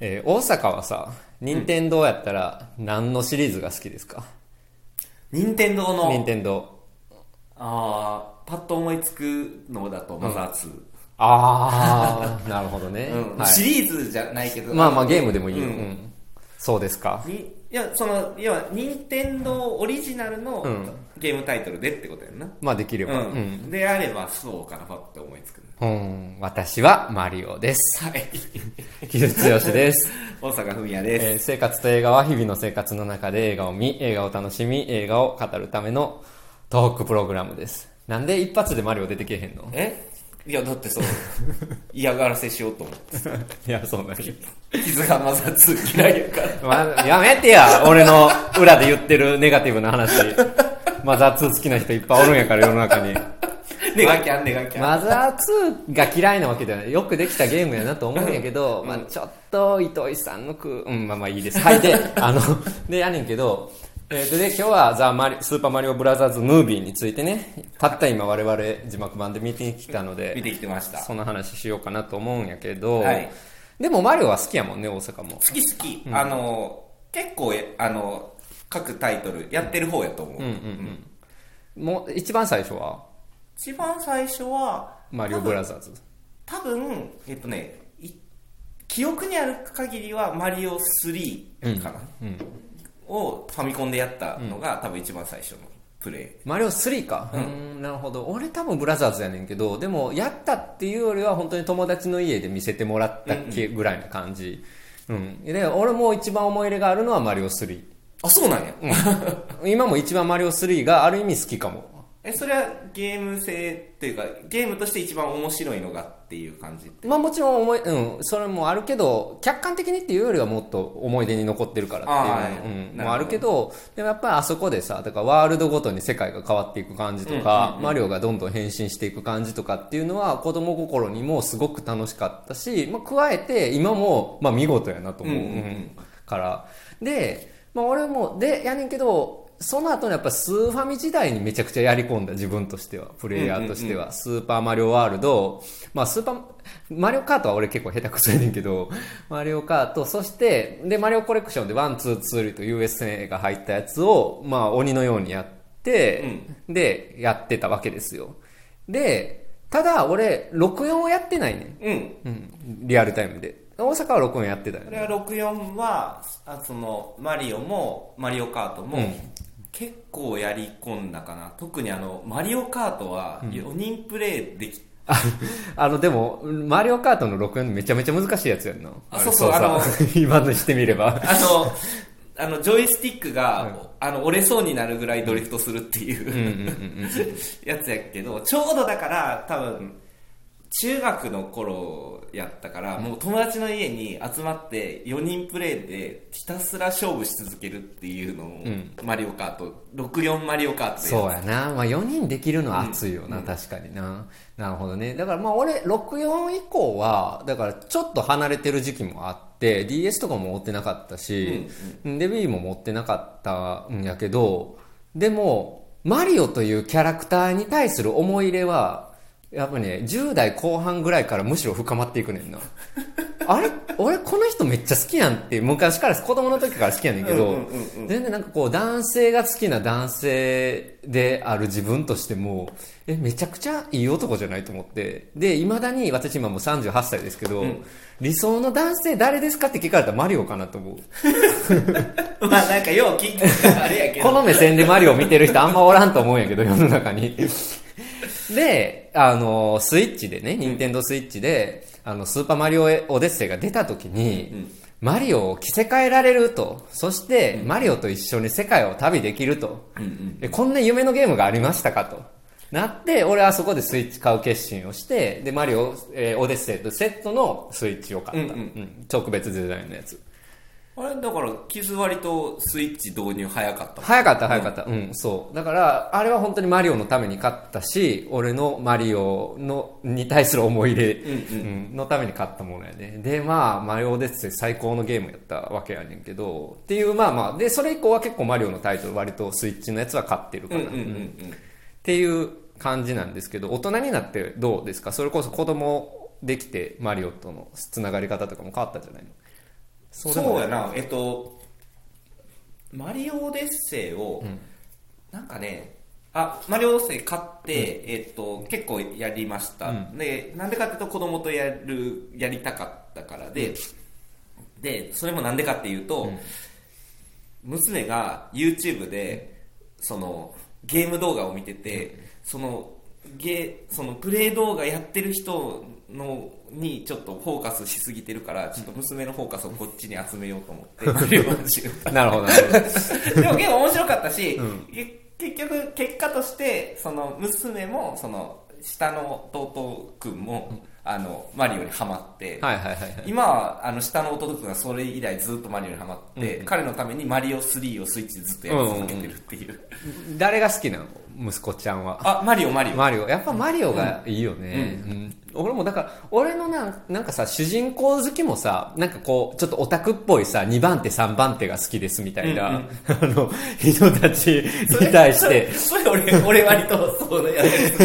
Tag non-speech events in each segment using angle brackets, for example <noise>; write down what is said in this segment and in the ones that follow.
えー大阪はさ、任天堂やったら何のシリーズが好きですか？任天堂の？任天堂。ああパッと思いつくのだとマザー2、ああ、<laughs> なるほどね。うんはいシリーズじゃないけどまあまあゲームでもいいよ。ううんん。そうですか？にいやその要は任天堂オリジナルのうんゲームタイトルでってことやんな、まあできれば。ううんん。であればそうかなパッと思いつくうん。私はマリオです。はい木津剛です。大阪文也です、えー生活と映画は日々の生活の中で映画を見、映画を楽しみ、映画を語るためのトークプログラムです。なんで一発でマリオ出てけへんの？え？いやだってそう <laughs> 嫌がらせしようと思って <laughs> いや、そうなんや。傷がマザー2嫌いやからまあ、やめてや、俺の裏で言ってるネガティブな話。マザー2好きな人いっぱいおるんやから世の中に。ネガキャンネガキャンマザー2が嫌いなわけではない。よくできたゲームやなと思うんやけど、まあちょっと糸井さんの句、うん、まあまあいいです。はい、で、<laughs> あの、で、やねんけど、えーとで、今日はザ・マリ、スーパーマリオブラザーズ・ムービーについてね、たった今我々字幕版で見てきたの見で、てきてましたその話しようかなと思うんやけど、はいでもマリオは好きやもんね、大阪も。好き好き、あの結構えあの各タイトルやってる方やと思う、うんうんうん。もう、一番最初は、一番最初はマリオブラザーズ。多分えっとねい記憶にある限りはマリオ3かな、うん。をファミコンでやったのが、多分一番最初のプレイマリオ3か。うん、なるほど。俺多分ブラザーズやねんけど、でも、やったっていうよりは本当に友達の家で見せてもらったっけぐらいな感じ。うん。で、俺も一番思い入れがあるのはマリオ3。あそうなんや、今も一番マリオ3がある意味好きかも。えそれはゲーム性っていうかゲームとして一番面白いのがっていう感じまあもちろん思い、うん、それもあるけど、客観的にっていうよりはもっと思い出に残ってるからっていう、うん、なるほど。もあるけど、でもやっぱりあそこでさ、だからワールドごとに世界が変わっていく感じとか、マリオがどんどん変身していく感じとかっていうのは子供心にもすごく楽しかったし、まあ加えて今も、まあ見事やなと思う。うんうんうん。うん。から。で、まあ俺も、で、やねんけど、その後のやっぱスーファミ時代にめちゃくちゃやり込んだ自分としては、プレイヤーとしては、スーパーマリオワールド、まあスーパー、マリオカートは俺結構下手くそやねんけど、マリオカート、そして、で、マリオコレクションで1、2、2と USA が入ったやつを、まあ鬼のようにやって、で、やってたわけですよ。で、ただ俺、64をやってないねん。うんうん。リアルタイムで。大阪は64やってたよね。これは64はあそのマリオもマリオカートも、うん結構やり込んだかな特にあのマリオカートは4人プレイでき、ああの、でも、マリオカートの64めちゃめちゃ難しいやつやんな。あれそうそうさ <laughs> 今のしてみれば。あのあのジョイスティックが、あの折れそうになるぐらいドリフトするっていう、うんうんうんうん。<laughs> やつやけどちょうどだから多分中学の頃やったから、もう友達の家に集まって4人プレイでひたすら勝負し続けるっていうのを、マリオカート64マリオカートでそうややな。まあ4人できるのは熱いよな、確かにな。なるほどね。だからまあ俺、64以降は、だからちょっと離れてる時期もあって、DS とかも持ってなかったし、で Wii も持ってなかったんやけど、でも、マリオというキャラクターに対する思い入れは、やっぱね、10代後半ぐらいからむしろ深まっていくねんな。<laughs> あれ？俺この人めっちゃ好きやんって昔から子供の時から好きやねんけど、全然なんかこう男性が好きな男性である自分としても、え、めちゃくちゃいい男じゃないと思って。で、未だに私今もう38歳ですけど、理想の男性誰ですかって聞かれたらマリオかなと思う。<laughs> まあなんかよう聞いてたあれやけど <laughs> この目線でマリオ見てる人あんまおらんと思うんやけど、世の中に。で、あの、スイッチでね、ニンテンドースイッチで、あの、スーパーマリオオデッセイが出た時に、マリオを着せ替えられると、そして、マリオと一緒に世界を旅できると、えこんな夢のゲームがありましたかと。なって、俺はそこでスイッチ買う決心をして、で、マリオ、えーオデッセイとセットのスイッチを買った。うんうん。うん。特別デザインのやつ。あれだから傷割とスイッチ導入早かった早かった早かった、うん、そう。だからあれは本当にマリオのために買ったし俺のマリオのに対する思い入れ、うんのために買ったものやね。でまあマリオオデッセイ最高のゲームやったわけやねんけどっていうまあまあでそれ以降は結構マリオのタイトル割とスイッチのやつは買ってるかな、うんうんうんうん。っていう感じなんですけど大人になってどうですか？それこそ子供できてマリオとのつながり方とかも変わったんじゃない？のそうそうやな。えっとマリオオデッセイを、ん。なんかねあマリオオデッセイ買って、えっと結構やりました、うん。でなんでかっていうと子供とやるやりたかったからで、でそれもなんでかっていうと、うん。娘が YouTube でそのゲーム動画を見てて、そのゲそのプレイ動画やってる人のにちょっとフォーカスしすぎてるからちょっと娘のフォーカスをこっちに集めようと思って <laughs> なるほど。<laughs> でも結構面白かったし、うん。け結局結果としてその娘もその下の弟くんも、あのマリオにハマって、はいはいはいはい。今はあの下の弟くんがそれ以来ずっとマリオにハマって、うん彼のためにマリオ3をスイッチでずっとやり続けてるっていう、誰が好きなの？息子ちゃんは。あマリオマリオ、マリオ。やっぱマリオがいいよね。うん俺もだから、俺のな、なんかさ、主人公好きもさ、なんかこう、ちょっとオタクっぽいさ、2番手3番手が好きですみたいな、うんあの、人たちに対して、それそれ俺俺割とそうやって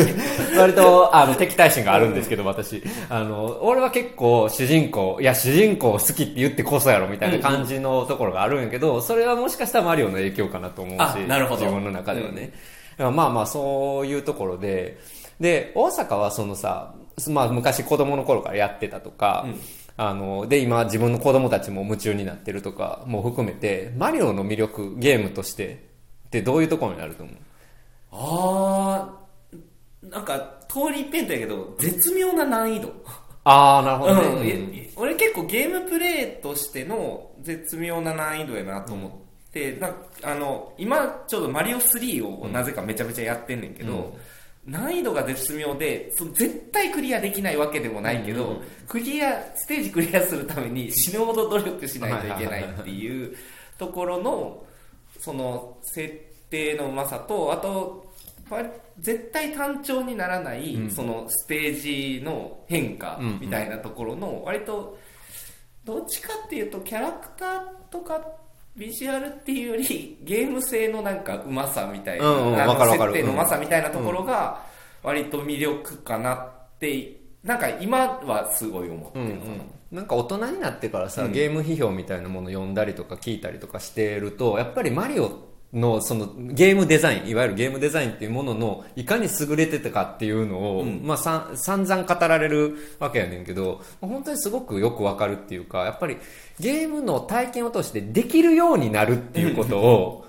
る割と、あの、敵対心があるんですけど、私。あの、俺は結構主人公、いや、主人公好きって言ってこそやろみたいな感じのところがあるんやけど、それはもしかしたらマリオの影響かなと思うあし、なるほど自分の中ではね。まあまあ、そういうところで、で、大阪はそのさ、まあ昔子供の頃からやってたとか、うん。あの、で、今自分の子供たちも夢中になってるとかも含めて、マリオの魅力、ゲームとしてってどういうところになると思う？あーなんか通り一辺倒やけど絶妙な難易度。ああ、なるほどね。うん。い俺結構ゲームプレイとしての絶妙な難易度やなと思って、なあの今ちょうどマリオ3をなぜかめちゃめちゃやってんねんけど、難易度が絶妙でその絶対クリアできないわけでもないけど、うん。うんクリアステージクリアするために死ぬほど努力しないといけないっていうところのその設定のうまさとあと割絶対単調にならない、うん。そのステージの変化うんうん。みたいなところの割とどっちかっていうとキャラクターとかビジュアルっていうよりゲーム性のなんかうまさみたいな、うんうん設定のうまさみたいなところが割と魅力かなってなんか今はすごい思ってうんうるかな、ん、なんか大人になってからさ、うん。ゲーム批評みたいなもの読んだりとか聞いたりとかしてるとやっぱりマリオのそのゲームデザインいわゆるゲームデザインっていうもののいかに優れてたかっていうのを、うん。まあ、さん散々語られるわけやねんけど本当にすごくよくわかるっていうかやっぱりゲームの体験を通してできるようになるっていうことを <laughs>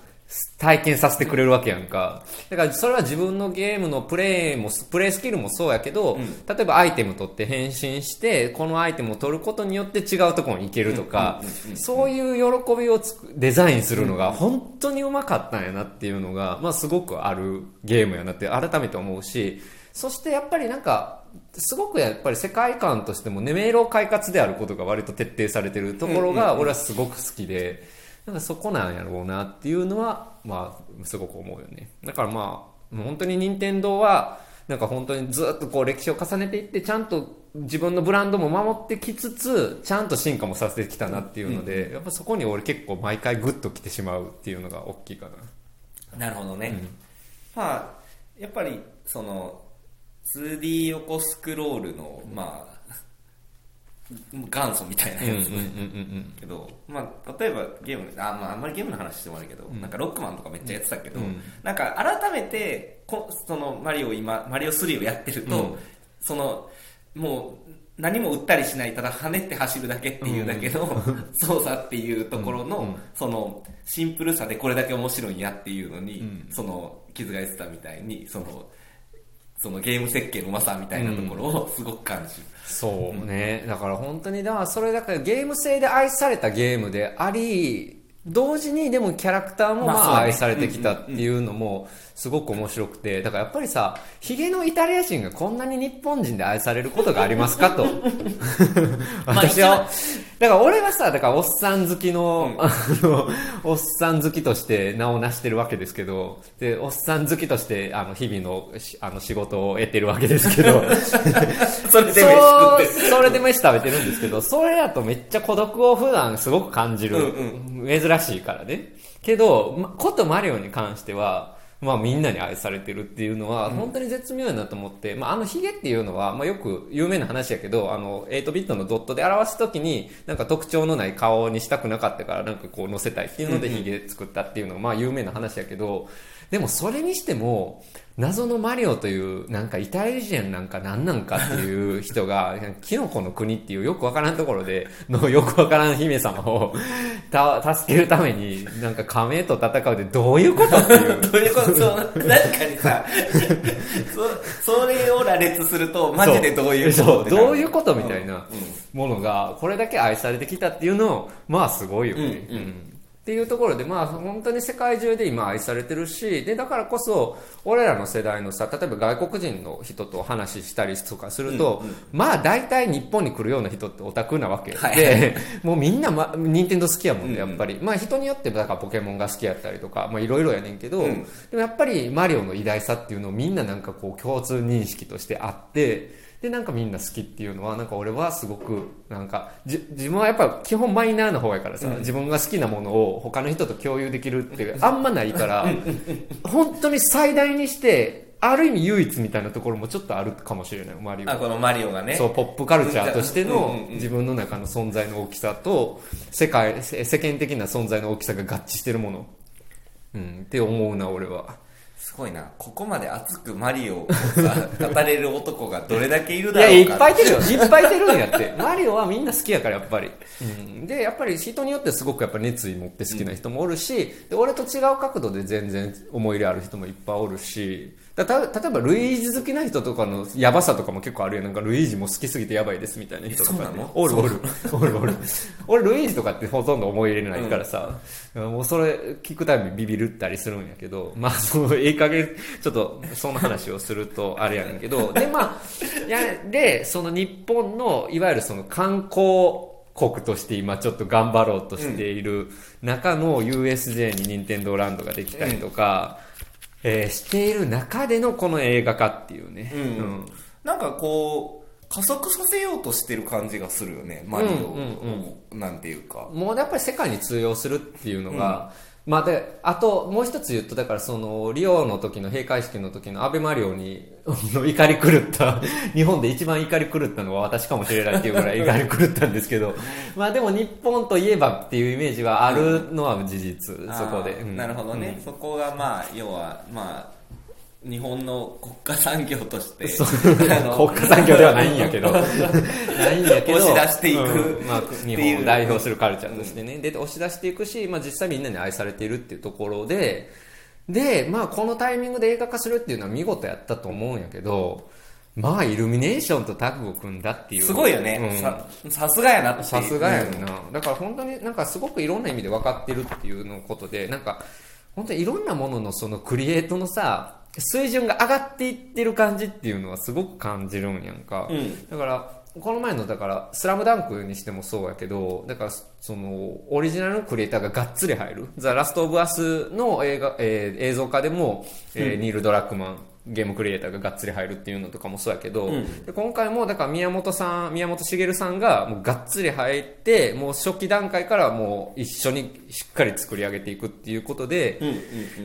体験させてくれるわけやんか。だからそれは自分のゲームのプレイも、プレイスキルもそうやけど、うん。例えばアイテム取って変身して、このアイテムを取ることによって違うところに行けるとか、そういう喜びをつくデザインするのが本当にうまかったんやなっていうのが、まあすごくあるゲームやなって改めて思うし、そしてやっぱりなんか、すごくやっぱり世界観としてもね、迷路快活であることが割と徹底されてるところが俺はすごく好きで、なんかそこなんやろうなっていうのは、まあ、すごく思うよね。だからまあ、もう本当に任天堂は、なんか本当にずっとこう歴史を重ねていって、ちゃんと自分のブランドも守ってきつつ、ちゃんと進化もさせてきたなっていうので、やっぱそこに俺結構毎回グッと来てしまうっていうのが大きいかな。なるほどね、まあやっぱりその 2D 横スクロールのまあ元祖みたいなやつ、うんうんうんけど、まあ、例えばゲームあ,、まあ、あんまりゲームの話してもあるけど、なんかロックマンとかめっちゃやってたけど、うん。なんか改めてこそのマリオ今マリオ3をやってると、うん。そのもう何も打ったりしないただ跳ねて走るだけっていうだけの、操作っていうところの、うんうん。そのシンプルさでこれだけ面白いんやっていうのに、うん。その気づかれてたみたいにそのそのゲーム設計のうまさみたいなところをすごく感じる、そうね。だから本当に、だからそれだからゲーム性で愛されたゲームであり、同時にでもキャラクターもままあ愛されてきたっていうのもすごく面白くて、だからやっぱりさ、ヒゲのイタリア人がこんなに日本人で愛されることがありますかと。<laughs> 私は、だから俺はさ、だからおっさん好きの、あの、おっさん好きとして名を成してるわけですけど、で、おっさん好きとして、あの、日々のしあの仕事を得てるわけですけど、<laughs> それで飯食って。それで飯食べてるんですけど、それだとめっちゃ孤独を普段すごく感じる。うん珍しいからね。けど、まことマリオに関しては、まあみんなに愛されてるっていうのは、本当に絶妙やなと思って、まああのヒゲっていうのは、まあよく有名な話やけど、あの、8ビットのドットで表すときに、なんか特徴のない顔にしたくなかったから、なんかこう乗せたいっていうのでヒゲ作ったっていうのが、まあ有名な話やけど、でもそれにしても、謎のマリオという、なんかイタリジェンなんか何なんかっていう人が、<laughs> キノコの国っていうよくわからんところで、<laughs> のよくわからん姫様を <laughs> た助けるために、なんか仮名と戦うってどういうことっていう。どういうこと？そうなんかにさ、そ、それを羅列すると、マジでどういうこと？どういうことみたいなものが、これだけ愛されてきたっていうのを、まあすごいよね。うんうん。うんっていうところで、まあ本当に世界中で今愛されてるし、で、だからこそ、俺らの世代のさ、例えば外国人の人と話したりとかすると、まあ大体日本に来るような人ってオタクなわけ。で、はい。もうみんな、ま、任天堂好きやもんね、うんうん。やっぱり。まあ人によってだからポケモンが好きやったりとか、まあいろいろやねんけど、うん。でもやっぱりマリオの偉大さっていうのをみんななんかこう共通認識としてあって、で、なんかみんな好きっていうのは、なんか俺はすごく、なんか、じ自分はやっぱ基本マイナーな方やからさ、自分が好きなものを他の人と共有できるってあんまないから、<laughs> 本当に最大にして、ある意味唯一みたいなところもちょっとあるかもしれない、マリオあ、このマリオがね。そう、ポップカルチャーとしてうんのうんうん自分の中の存在の大きさと、世界、せ世間的な存在の大きさが合致してるもの。うん、って思うな、俺は。すごいな。ここまで熱くマリオをさ、<laughs> 語れる男がどれだけいるいや、だろうか。いっぱいいてるよ。いっぱいいてるんやって。マリオはみんな好きやから、やっぱり。うん、で、やっぱり人によってすごくやっぱ熱意持って好きな人もおるし、で俺と違う角度で全然思い入れある人もいっぱいおるし、だた例えばルイージ好きな人とかのヤバさとかも結構あるよ。なんかルイージも好きすぎてやばいですみたいな人とか、そうなの？おるおる。おるおる。俺ルイージとかってほとんど思い入れないからさ、もうそれ聞くたびにビビるったりするんやけど、まあ <laughs> そのいい加減、ちょっとその話をするとあれやねんけど、でまあ、いやで、その日本のいわゆるその観光国として今ちょっと頑張ろうとしている中の USJ に任天堂ランドができたりとか、えーしている中でのこの映画化っていうね。うん。なんかこう、加速させようとしてる感じがするよね、マリオうんうんなんていうか。もうやっぱり世界に通用するっていうのが、まあで、あともう一つ言うと、だからその、リオの時の閉会式の時のアベマリオに、あの怒り狂った、<laughs> 日本で一番怒り狂ったのは私かもしれないっていうぐらい怒り狂ったんですけど、<laughs> まあでも日本といえばっていうイメージはあるのは事実、そこで。うん。なるほどね、そこがまあ要はまあ日本の国家産業として国家産業ではないんやけど、ないんやけど、押し出していくうん。まあ、日本を代表するカルチャーとしてね、で、押し出していくし、まあ実際みんなに愛されているっていうところで、で、まあこのタイミングで映画化するっていうのは見事やったと思うんやけど、まあイルミネーションとタッグを組んだっていう。すごいよね、うん。ささすがやなってさすがやんな、だから本当になんかすごくいろんな意味で分かってるっていうのことでなんか本当にいろんなもののそのクリエイトのさ水準が上がっていってる感じっていうのはすごく感じるんやんか、うん。だからこの前のだから「スラムダンクにしてもそうやけどだからそのオリジナルのクリエイターががっつり入る「ザ・ラスト・オブ・アス」の映画、えー映像化でも、えーニール・ドラッグマンゲームクリエイターががっつり入るっていうのとかもそうやけど、うん。で今回もだから宮本さん宮本茂さんがもうがっつり入ってもう初期段階からもう一緒にしっかり作り上げていくっていうことで、うんう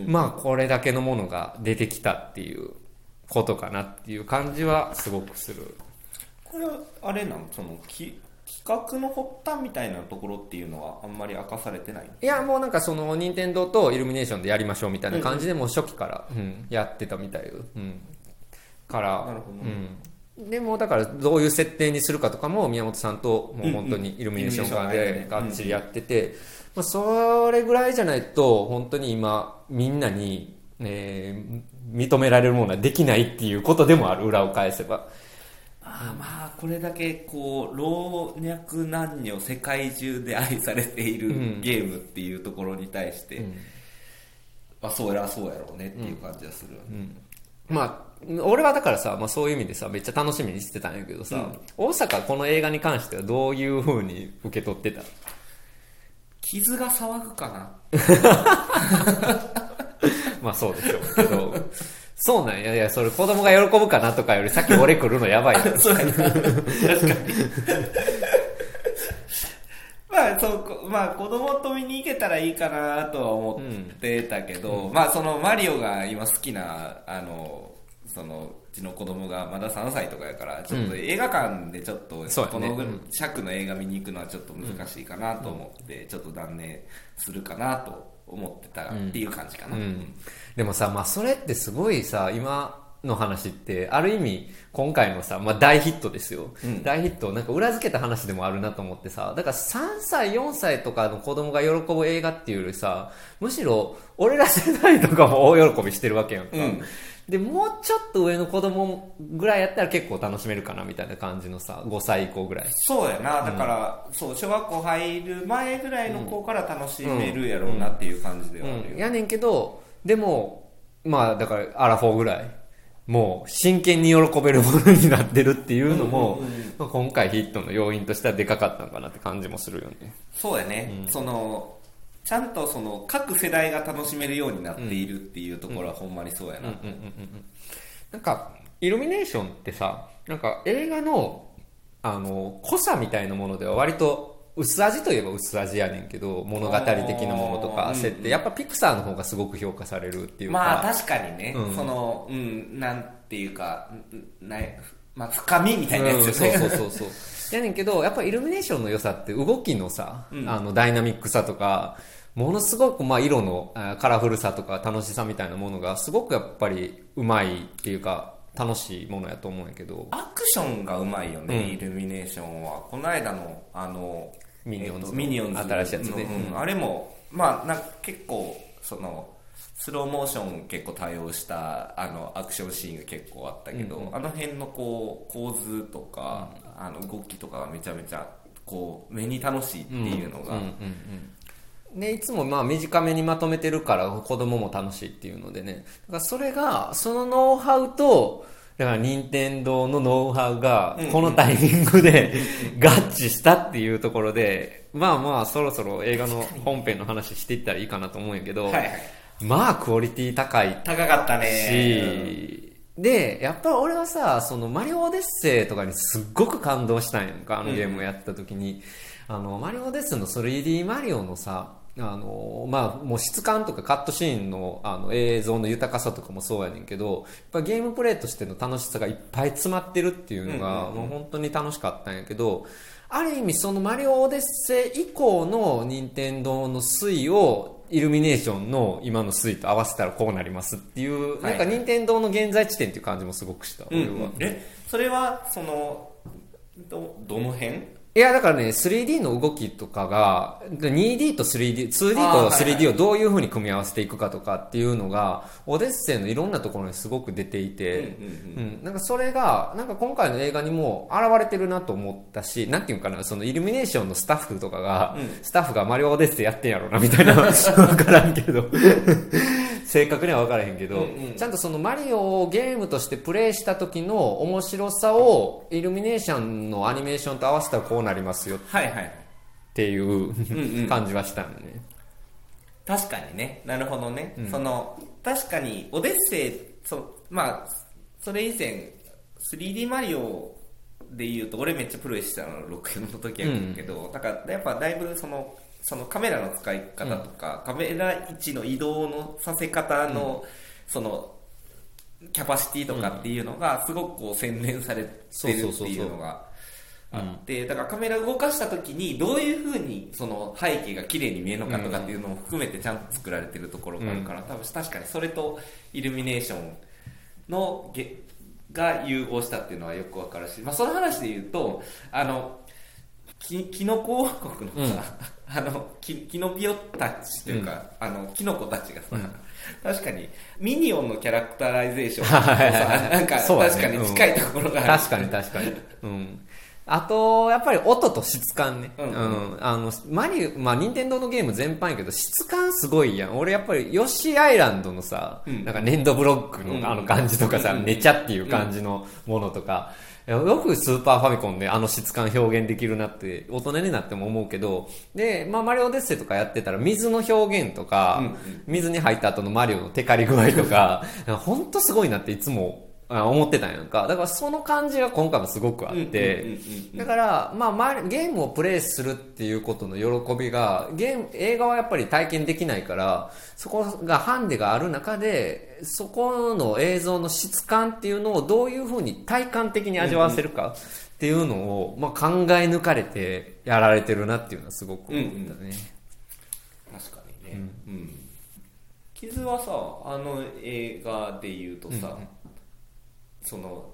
んうん。まあこれだけのものが出てきたっていうことかなっていう感じはすごくする。これはあれなのそのき企画の発端みたいなところっていうのはあんまり明かされてない？のいやもうなんかその任天堂とイルミネーションでやりましょうみたいな感じでもう初期から、うんやってたみたいよ、うん、からなるほどうん、でもだからどういう設定にするかとかも宮本さんともう本当にイルミネーション側でがっちりやってて、まあ、それぐらいじゃないと本当に今みんなに、えー認められるものはできないっていうことでもある裏を返せばあーまあこれだけこう老若男女世界中で愛されているうん。ゲームっていうところに対して、ん。あそうやらそうやろうねっていう感じがする、まあ、俺はだからさ、まあそういう意味でさ、めっちゃ楽しみにしてたんやけどさ、大阪この映画に関してはどういう風に受け取ってた？傷が騒ぐかな。<laughs> まあそうでしょうけど、<laughs> そうなんや。いや、それ子供が喜ぶかなとかより先俺来るのやばいやん <laughs> そうやな。確かに。ま <laughs> まあ、そうこ、まあ、子供と見に行けたらいいかなとは思ってたけど、まあ、その、マリオが今好きな、あの、その、うちの子供がまだ3歳とかやから、ちょっと映画館でちょっと、このうん。尺の映画見に行くのはちょっと難しいかなと思って、ちょっと断念するかなと思ってたっていう感じかな。うん、でもさ、まあ、それってすごいさ今の話ってある意味今回のさ、まあ、大ヒットですよ、うん。大ヒットをなんか裏付けた話でもあるなと思ってさだから3歳4歳とかの子供が喜ぶ映画っていうよりさむしろ俺ら世代とかも大喜びしてるわけやんか、うんでもうちょっと上の子供ぐらいやったら結構楽しめるかなみたいな感じのさ5歳以降ぐらい。そうやな、だから、そう、小学校入る前ぐらいの子から楽しめるやろうなっていう感じではあるよ。うん。やねんけどでもまあだからアラフォーぐらいもう真剣に喜べるものになってるっていうのも、まあ今回ヒットの要因としてはでかかったのかなって感じもするよね。そうやね、その、ちゃんとその各世代が楽しめるようになっているっていうところはほんまにそうやな。なんかイルミネーションってさなんか映画のあの濃さみたいなものでは割と薄味といえば薄味やねんけど物語的なものとか設定やっぱピクサーの方がすごく評価されるっていうか。まあ確かにね、うん。その、うん、なんていうか、んない、まあ深みみたいなやつよね。うんそうそうそうそう。やねんけどやっぱイルミネーションの良さって動きのさ、うん。あのダイナミックさとかものすごくまあ色のカラフルさとか楽しさみたいなものがすごくやっぱりうまいっていうか楽しいものやと思うんやけど。アクションがうまいよね、うん。イルミネーションは。この間の、あの、ミニオンズのえっとミニオンズ。新しいやつね。のうん。あれも、まあ、なんか結構、その、スローモーション結構多用したあのアクションシーンが結構あったけど、あの辺のこう構図とか、あの動きとかがめちゃめちゃこう目に楽しいっていうのが、うんうんうんでいつもまあ短めにまとめてるから子供も楽しいっていうのでね。だからそれがそのノウハウとだから任天堂のノウハウがこのタイミングで <laughs> 合致したっていうところでまあまあそろそろ映画の本編の話していったらいいかなと思うんやけど、はいはい。まあクオリティ高い。高かったね。し、で、やっぱり俺はさ、そのマリオオデッセイとかにすっごく感動したんやんか、あのゲームをやった時に。あの、マリオオデッセイの 3D マリオのさ、あの、まあ、もう質感とかカットシーンのあの映像の豊かさとかもそうやねんけど、やっぱゲームプレイとしての楽しさがいっぱい詰まってるっていうのが、もう本当に楽しかったんやけど、ある意味そのマリオオデッセイ以降の任天堂の推移をイルミネーションの今の推移と合わせたらこうなりますっていう、はいなんか任天堂の現在地点っていう感じもすごくした、うん。俺は。えそれはそのどどの辺？いや、だからね、3D の動きとかが、2D と 3D、2D とあーはいはい。3D をどういう風に組み合わせていくかとかっていうのが、オデッセイのいろんなところにすごく出ていて、なんかそれが、なんか今回の映画にも現れてるなと思ったし、なんていうかな、そのイルミネーションのスタッフとかが、うん。スタッフがマリオオデッセイやってんやろうな、みたいな、<laughs> わからんけど、正確には分からへんけど、うんうん。ちゃんとそのマリオをゲームとしてプレイした時の面白さを、イルミネーションのアニメーションと合わせたらこうなりますよっはいはい。ていううんうん。感じはしたんでね。確かにね。なるほどね、その確かにオデッセイそまあそれ以前 3D マリオで言うと俺めっちゃプレイしてたの64の時やけど、だからやっぱだいぶそのそのカメラの使い方とか、カメラ位置の移動のさせ方の、そのキャパシティとかっていうのがすごくこう洗練されてるっていうのがあって、だからカメラ動かした時にどういう風にその背景が綺麗に見えるのかとかっていうのも含めてちゃんと作られてるところがあるから、多分確かにそれとイルミネーションのげが融合したっていうのはよくわかるし、まあ、その話で言うとあのきキノコ王国のさ、あのキキノピオたちというか、あのキノコたちがさ、確かにミニオンの characterization。と <laughs> さ <laughs> なんか確かに近いところがある、確かに確かに。うん。あと、やっぱり音と質感ね。ううん。ん。あの、マリオ、まあ、任天堂のゲーム全般やけど、質感すごいやん。俺やっぱり、ヨッシーアイランドのさ、うん。なんか粘土ブロックうん。のあの感じとかさ、うん。ネチャっていう感じのものとか、よくスーパーファミコンであの質感表現できるなって、大人になっても思うけど、で、まあ、マリオオデッセイとかやってたら、水の表現とか、うんうん。水に入った後のマリオのテカリ具合とか、<laughs> ほんとすごいなっていつもあ思ってたんやんか。だからその感じが今回もすごくあって、だから、まあ、まあ、ゲームをプレイするっていうことの喜びが、ゲーム、映画はやっぱり体験できないから、そこがハンデがある中で、そこの映像の質感っていうのをどういうふうに体感的に味わわせるかっていうのを、まあ、考え抜かれてやられてるなっていうのはすごく思ったね。確かにね。うん、傷はさあの映画で言うとさ、その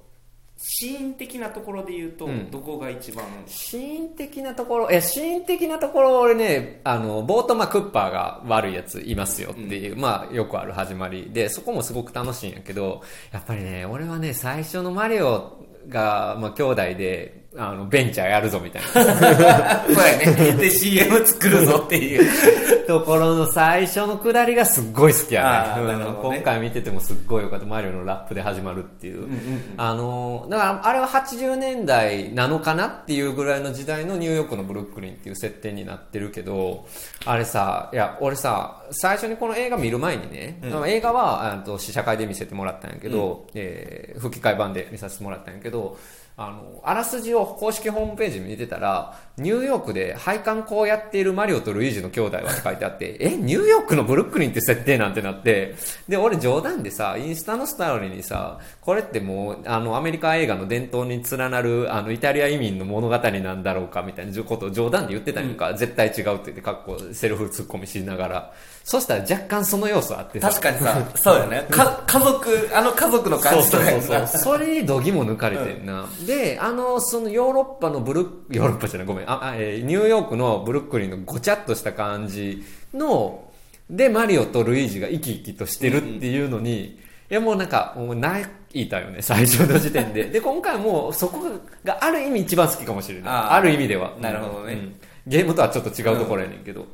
シーン的なところで言うと、うん。どこが一番？シーン的なところ、え、シーン的なところ、俺ね、あの、冒頭、まあ、クッパーが悪いやついますよっていう、まあ、よくある始まり。で、そこもすごく楽しいんやけど、やっぱりね、俺はね、最初のマリオが、まあ、兄弟で、あの、ベンチャーやるぞみたいな。<laughs> そうやねで CM 作るぞっていうところの最初のくだりがすっごい好きやね。ね今回見ててもすっごいよかった。マリオのラップで始まるっていう。あのー、だからあれは80年代なのかなっていうぐらいの時代のニューヨークのブルックリンっていう設定になってるけど、あれさ、いや、俺さ、最初にこの映画見る前にね、映画はあと試写会で見せてもらったんやけど、えー吹き替え版で見させてもらったんやけど、あの、あらすじを公式ホームページ見てたら、ニューヨークで配管工をやっているマリオとルイージの兄弟はって書いてあって、<laughs> え、ニューヨークのブルックリンって設定なんてなって、で、俺冗談でさ、インスタのスタイルにさ、これってもう、あの、アメリカ映画の伝統に連なる、あの、イタリア移民の物語なんだろうか、みたいなことを冗談で言ってたんやんか、絶対違うって言って、かっこ、セルフツッコミしながら。そしたら若干その要素あってさ。確かにさそうよね <laughs> か家族あの家族の感じとかやそうそうそう。それに度肝抜かれてんな。で、あの、そのヨーロッパのブルッ、ヨーロッパじゃない、ごめん、あ、あえーニューヨークのブルックリンのごちゃっとした感じの、で、マリオとルイージが生き生きとしてるっていうのに、いやもうなんか、もう泣いたよね、最初の時点で。で、今回もうそこがある意味一番好きかもしれない。あーある意味では。なるほどねうんゲームとはちょっと違うところやねんけど、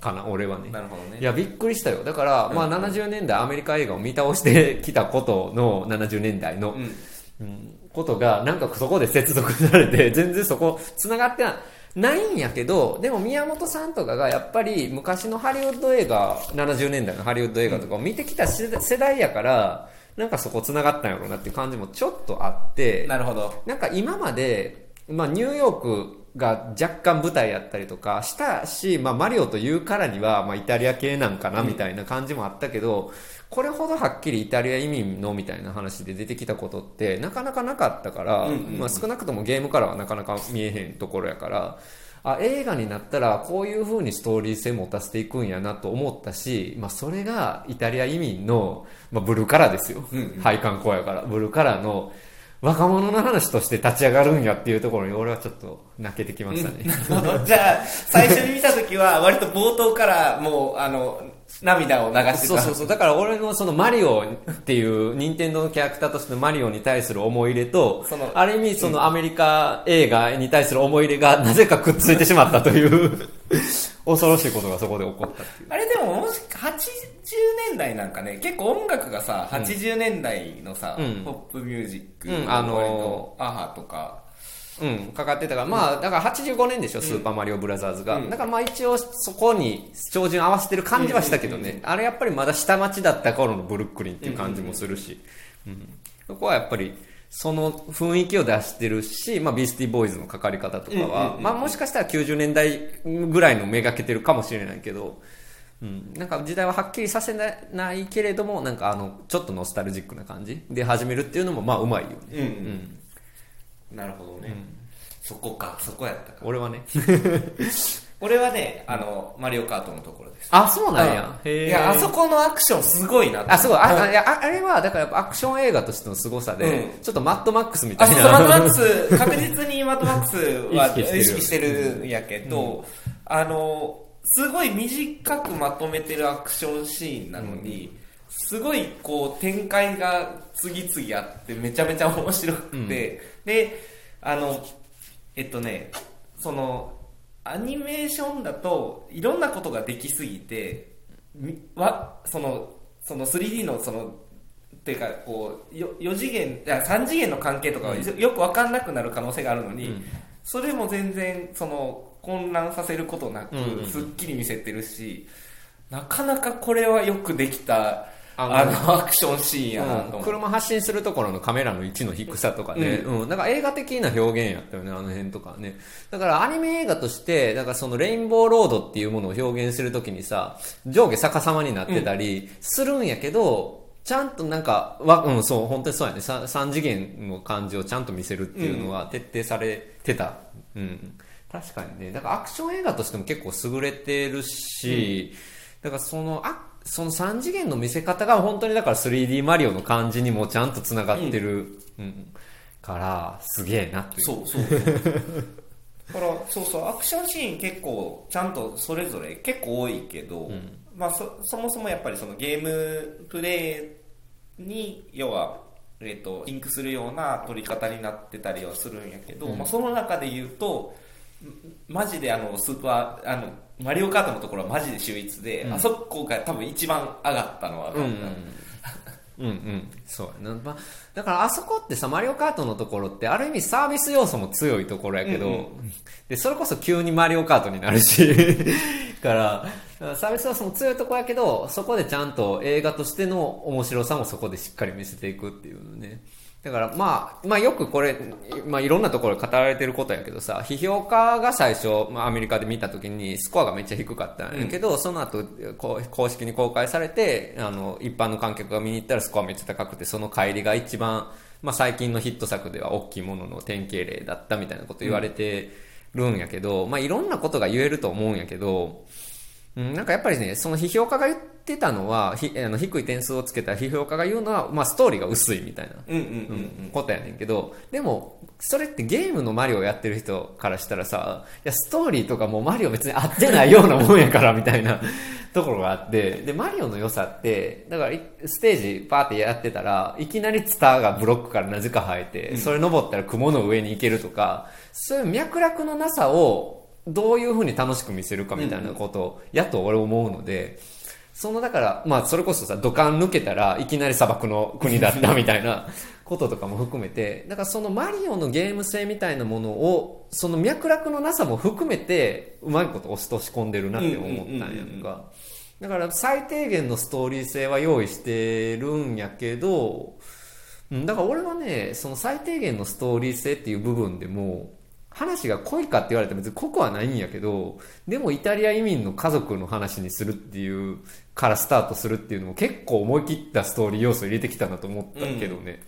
かな、俺はね。なるほどねいや、びっくりしたよ。だから、まあ、70年代アメリカ映画を見倒してきたことの70年代の、うんうんことが、なんかそこで接続されて、<laughs> 全然そこ、繋がってない。ないんやけど、でも宮本さんとかがやっぱり昔のハリウッド映画、70年代のハリウッド映画とかを見てきた世世代やから、なんかそこ繋がったんやろうなっていう感じもちょっとあって、なるほどなんか今まで、まあ、ニューヨークが若干舞台やったりとかしたし、まあ、マリオというからには、まあ、イタリア系なんかなみたいな感じもあったけど、これほどはっきりイタリア移民のみたいな話で出てきたことってなかなかなかったから、まあ、少なくともゲームからはなかなか見えへんところやから、あ映画になったらこういう風にストーリー性持たせていくんやなと思ったし、まあ、それがイタリア移民の、まあ、ブルカラですよ、配管工やから。ブルカラの若者の話として立ち上がるんやっていうところに俺はちょっと泣けてきましたね、なるほどじゃあ最初に見た時は割と冒頭からもうあの涙を流してた。そうそうそう。だから俺のそのマリオっていう任天堂のキャラクターとしてのマリオに対する思い入れとそのある意味そのアメリカ映画に対する思い入れがなぜかくっついてしまったという <laughs> 恐ろしいことがそこで起こったっていう。あれでももし80年代なんかね結構音楽がさ80年代のさ、うん。ポップミュージック、うんあのー。アハとか。うん、かかってたから、まあ、だから85年でしょ、スーパーマリオブラザーズが。だからまあ一応そこに照準合わせてる感じはしたけどね。あれやっぱりまだ下町だった頃のブルックリンっていう感じもするし。うん。そこはやっぱり、その雰囲気を出してるし、まあビースティーボーイズのかかり方とかは、まあもしかしたら90年代ぐらいのめがけてるかもしれないけど、うん、なんか時代ははっきりさせないけれども、なんかあの、ちょっとノスタルジックな感じで始めるっていうのもまあうまいよね。うんうん、なるほどね、そこかそこやったか。俺はね。<laughs> 俺はねあのマリオカートのところです。あ、そうなんや。いやあそこのアクションすごいなあ、すごい。あ、う。んあいやああれは、だからやっぱアクション映画としての凄さで、うん。ちょっとマッドマックスみたあ、いそうそう、マッドマッな。クス、確実にマッドマックスは <laughs> 意識してる。意識してるんやけど、あの、すごい短くまとめてるアクションシーンなのに、すごいこう展開が次々あってめちゃめちゃ面白くて、で、あの、えっとね、その、アニメーションだといろんなことができすぎて、みわ、その、その 3D のその、っていうかこうよ4次元いや3次元の関係とかはよよく分かんなくなる可能性があるのに、うん。それも全然その混乱させることなく、うんうんうんすっきり見せてるしなかなかこれはよくできたあのアクションシーンやなとうん、車発進するところのカメラの位置の低さとかね、うんなんか映画的な表現やったよね、あの辺とかね。だからアニメ映画として、だからそのレインボーロードっていうものを表現するときにさ、上下逆さまになってたりするんやけど、ちゃんとなんか、わ、うん、そう、本当にそうやね。さ三次元の感じをちゃんと見せるっていうのは徹底されてた。うん。確かにね。だからアクション映画としても結構優れてるし、だからその、あ、その3次元の見せ方が本当にだから 3D マリオの感じにもちゃんと繋がってる、うん。から、すげえなっていう。そうそう。そ <laughs> うだからそうそうアクションシーン結構ちゃんとそれぞれ結構多いけど、まあ、そそもそもやっぱりそのゲームプレイに要は、えー、とリンクするような撮り方になってたりはするんやけど、まあ、その中で言うとんマジであのスーパーあのマリオカートのところはマジで秀逸で、あそこが多分一番上がったのはうんうん。うんうん。そうやな、まあ、だからあそこってさマリオカートのところってある意味サービス要素も強いところやけど、うんうでそれこそ急にマリオカートになるし。<laughs> からサービス要素も強いところやけどそこでちゃんと映画としての面白さもそこでしっかり見せていくっていうのねだからまあ、まあよくこれ、まあいろんなところで語られてることやけどさ、批評家が最初、まあアメリカで見た時にスコアがめっちゃ低かったんやけど、その後こう公式に公開されて、あの、一般の観客が見に行ったらスコアめっちゃ高くて、その帰りが一番、まあ最近のヒット作では大きいものの典型例だったみたいなこと言われてるんやけど、まあいろんなことが言えると思うんやけど、うん、なんかやっぱりね、その批評家が言ってたのは、ひあの低い点数をつけた批評家が言うのは、まあストーリーが薄いみたいな。うんうんうんうんことやねんけど、でも、それってゲームのマリオやってる人からしたらさ、いや、ストーリーとかもうマリオ別に合ってないようなもんやから、みたいなところがあって、で、マリオの良さって、だからい、ステージパーってやってたら、いきなりツタがブロックからなぜか生えて、それ登ったら雲の上に行けるとか、そういう脈絡のなさを、どういう風に楽しく見せるかみたいなことやと俺思うので、そのだから、まあそれこそさ、土管抜けたらいきなり砂漠の国だったみたいなこととかも含めて、だからそのマリオのゲーム性みたいなものを、その脈絡のなさも含めて、うまいこと押し通し込んでるなって思ったんやんか。だから最低限のストーリー性は用意してるんやけど、だから俺はね、その最低限のストーリー性っていう部分でも、話が濃いかって言われたら別に濃くはないんやけど、でもイタリア移民の家族の話にするっていう、からスタートするっていうのも結構思い切ったストーリー要素入れてきたなと思ったけどね。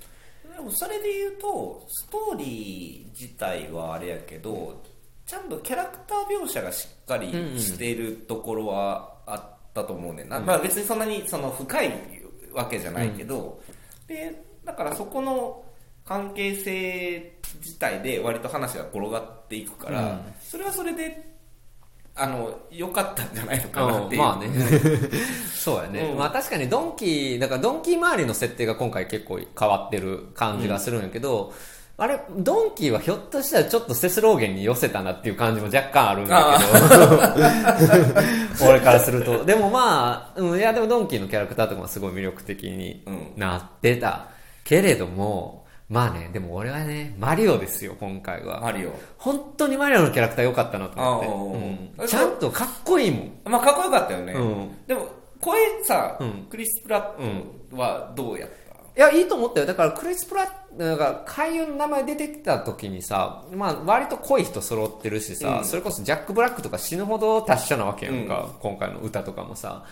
でもそれで言うとストーリー自体はあれやけどちゃんとキャラクター描写がしっかりしているところはあったと思うねんな、まあ、別にそんなにその深いわけじゃないけど、でだからそこの関係性自体で割と話が転がっていくから、うんそれはそれであの良かったんじゃないのかなっていう、まあね。<laughs> そうやね。うんまあ確かにドンキー、だからドンキー周りの設定が今回結構変わってる感じがするんやけど、あれ、ドンキーはひょっとしたらちょっとセスローゲンに寄せたなっていう感じも若干あるんだけど、<laughs> 俺からすると。でもまあ、うん、いやでもドンキーのキャラクターとかもすごい魅力的になってた。けれども、まあね、でも俺はね、マリオですよ、今回は。マリオ。本当にマリオのキャラクター良かったなと思あって、あうん。ちゃんとかっこいいもん。まあかっこよかったよね、うん。でも声さ、うん。クリス・プラットはどうやった、いや、いいと思ったよ。だから、クリス・プラッなんか、俳優の名前出てきた時にさ、まあ、割と濃い人揃ってるしさ、うん。それこそジャック・ブラックとか死ぬほど達者なわけやんか、今回の歌とかもさ。